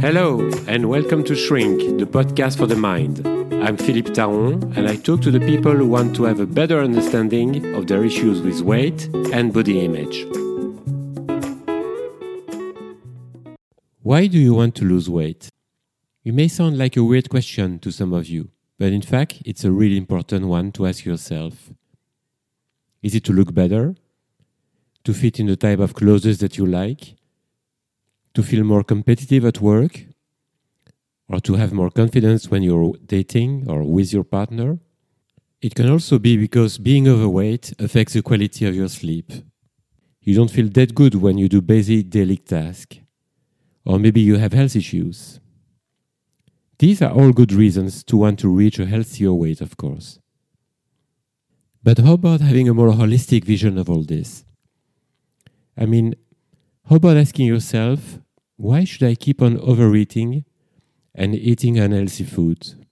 Hello, and welcome to Shrink, the podcast for the mind. I'm Philippe Taron, and I talk to the people who want to have a better understanding of their issues with weight and body image. Why do you want to lose weight? It may sound like a weird question to some of you, but in fact, it's a really important one to ask yourself. Is it to look better? To fit in the type of clothes that you like? To feel more competitive at work? Or to have more confidence when you're dating or with your partner? It can also be because being overweight affects the quality of your sleep. You don't feel that good when you do basic daily tasks. Or maybe you have health issues. These are all good reasons to want to reach a healthier weight, of course. But how about having a more holistic vision of all this? I mean, how about asking yourself, why should I keep on overeating and eating unhealthy food?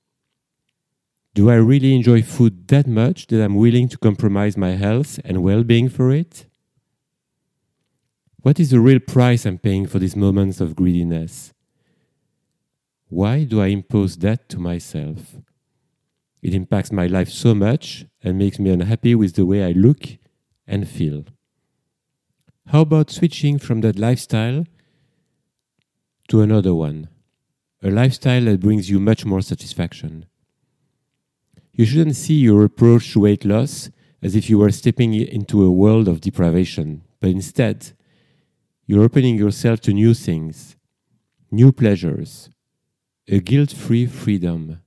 Do I really enjoy food that much that I'm willing to compromise my health and well being for it? What is the real price I'm paying for these moments of greediness? Why do I impose that to myself? It impacts my life so much and makes me unhappy with the way I look and feel. How about switching from that lifestyle to another one? A lifestyle that brings you much more satisfaction. You shouldn't see your approach to weight loss as if you were stepping into a world of deprivation, but instead, you're opening yourself to new things, new pleasures, a guilt free freedom.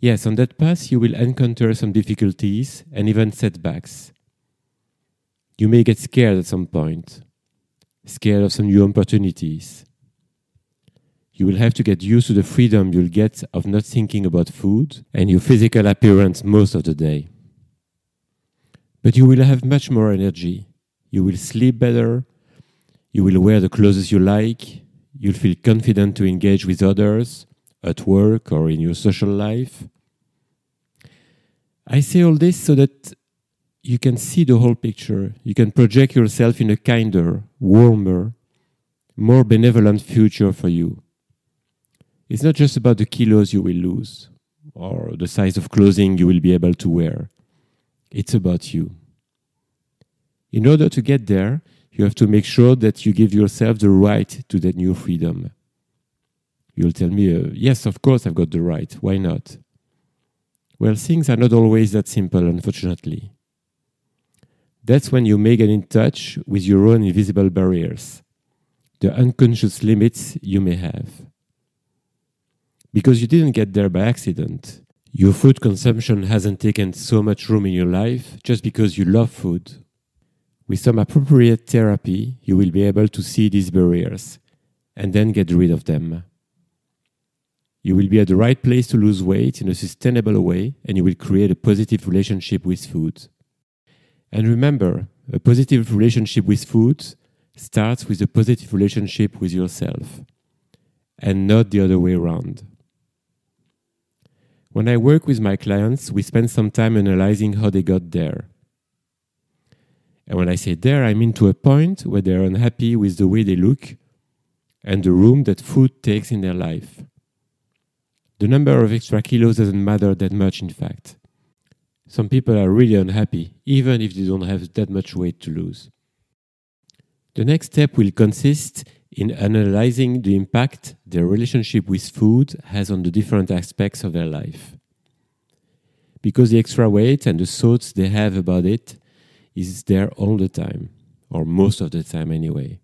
Yes, on that path you will encounter some difficulties and even setbacks. You may get scared at some point, scared of some new opportunities. You will have to get used to the freedom you'll get of not thinking about food and your physical appearance most of the day. But you will have much more energy. You will sleep better. You will wear the clothes you like. You'll feel confident to engage with others at work or in your social life. I say all this so that you can see the whole picture. You can project yourself in a kinder, warmer, more benevolent future for you. It's not just about the kilos you will lose or the size of clothing you will be able to wear. It's about you. In order to get there, you have to make sure that you give yourself the right to that new freedom. You'll tell me, uh, yes, of course, I've got the right. Why not? Well, things are not always that simple, unfortunately. That's when you may get in touch with your own invisible barriers, the unconscious limits you may have. Because you didn't get there by accident. Your food consumption hasn't taken so much room in your life just because you love food. With some appropriate therapy, you will be able to see these barriers and then get rid of them. You will be at the right place to lose weight in a sustainable way, and you will create a positive relationship with food. And remember, a positive relationship with food starts with a positive relationship with yourself, and not the other way around. When I work with my clients, we spend some time analyzing how they got there. And when I say there, I mean to a point where they're unhappy with the way they look and the room that food takes in their life. The number of extra kilos doesn't matter that much, in fact. Some people are really unhappy, even if they don't have that much weight to lose. The next step will consist in analyzing the impact their relationship with food has on the different aspects of their life. Because the extra weight and the thoughts they have about it is there all the time, or most of the time anyway.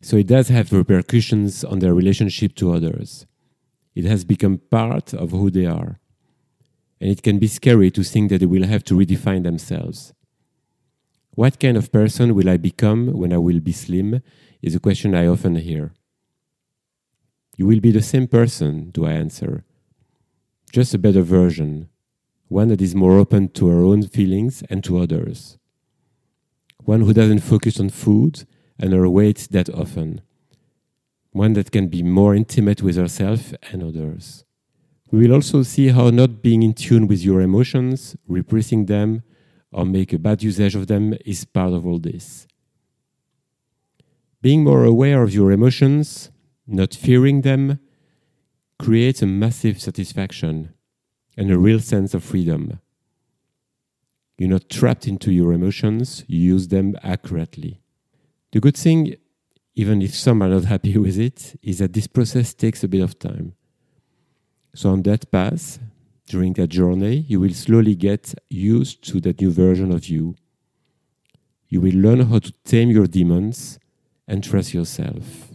So it does have repercussions on their relationship to others. It has become part of who they are. And it can be scary to think that they will have to redefine themselves. What kind of person will I become when I will be slim? Is a question I often hear. You will be the same person, do I answer. Just a better version, one that is more open to her own feelings and to others. One who doesn't focus on food and her weight that often one that can be more intimate with herself and others. We will also see how not being in tune with your emotions, repressing them, or make a bad usage of them is part of all this. Being more aware of your emotions, not fearing them, creates a massive satisfaction and a real sense of freedom. You're not trapped into your emotions, you use them accurately. The good thing, even if some are not happy with it, is that this process takes a bit of time. So, on that path, during that journey, you will slowly get used to that new version of you. You will learn how to tame your demons and trust yourself.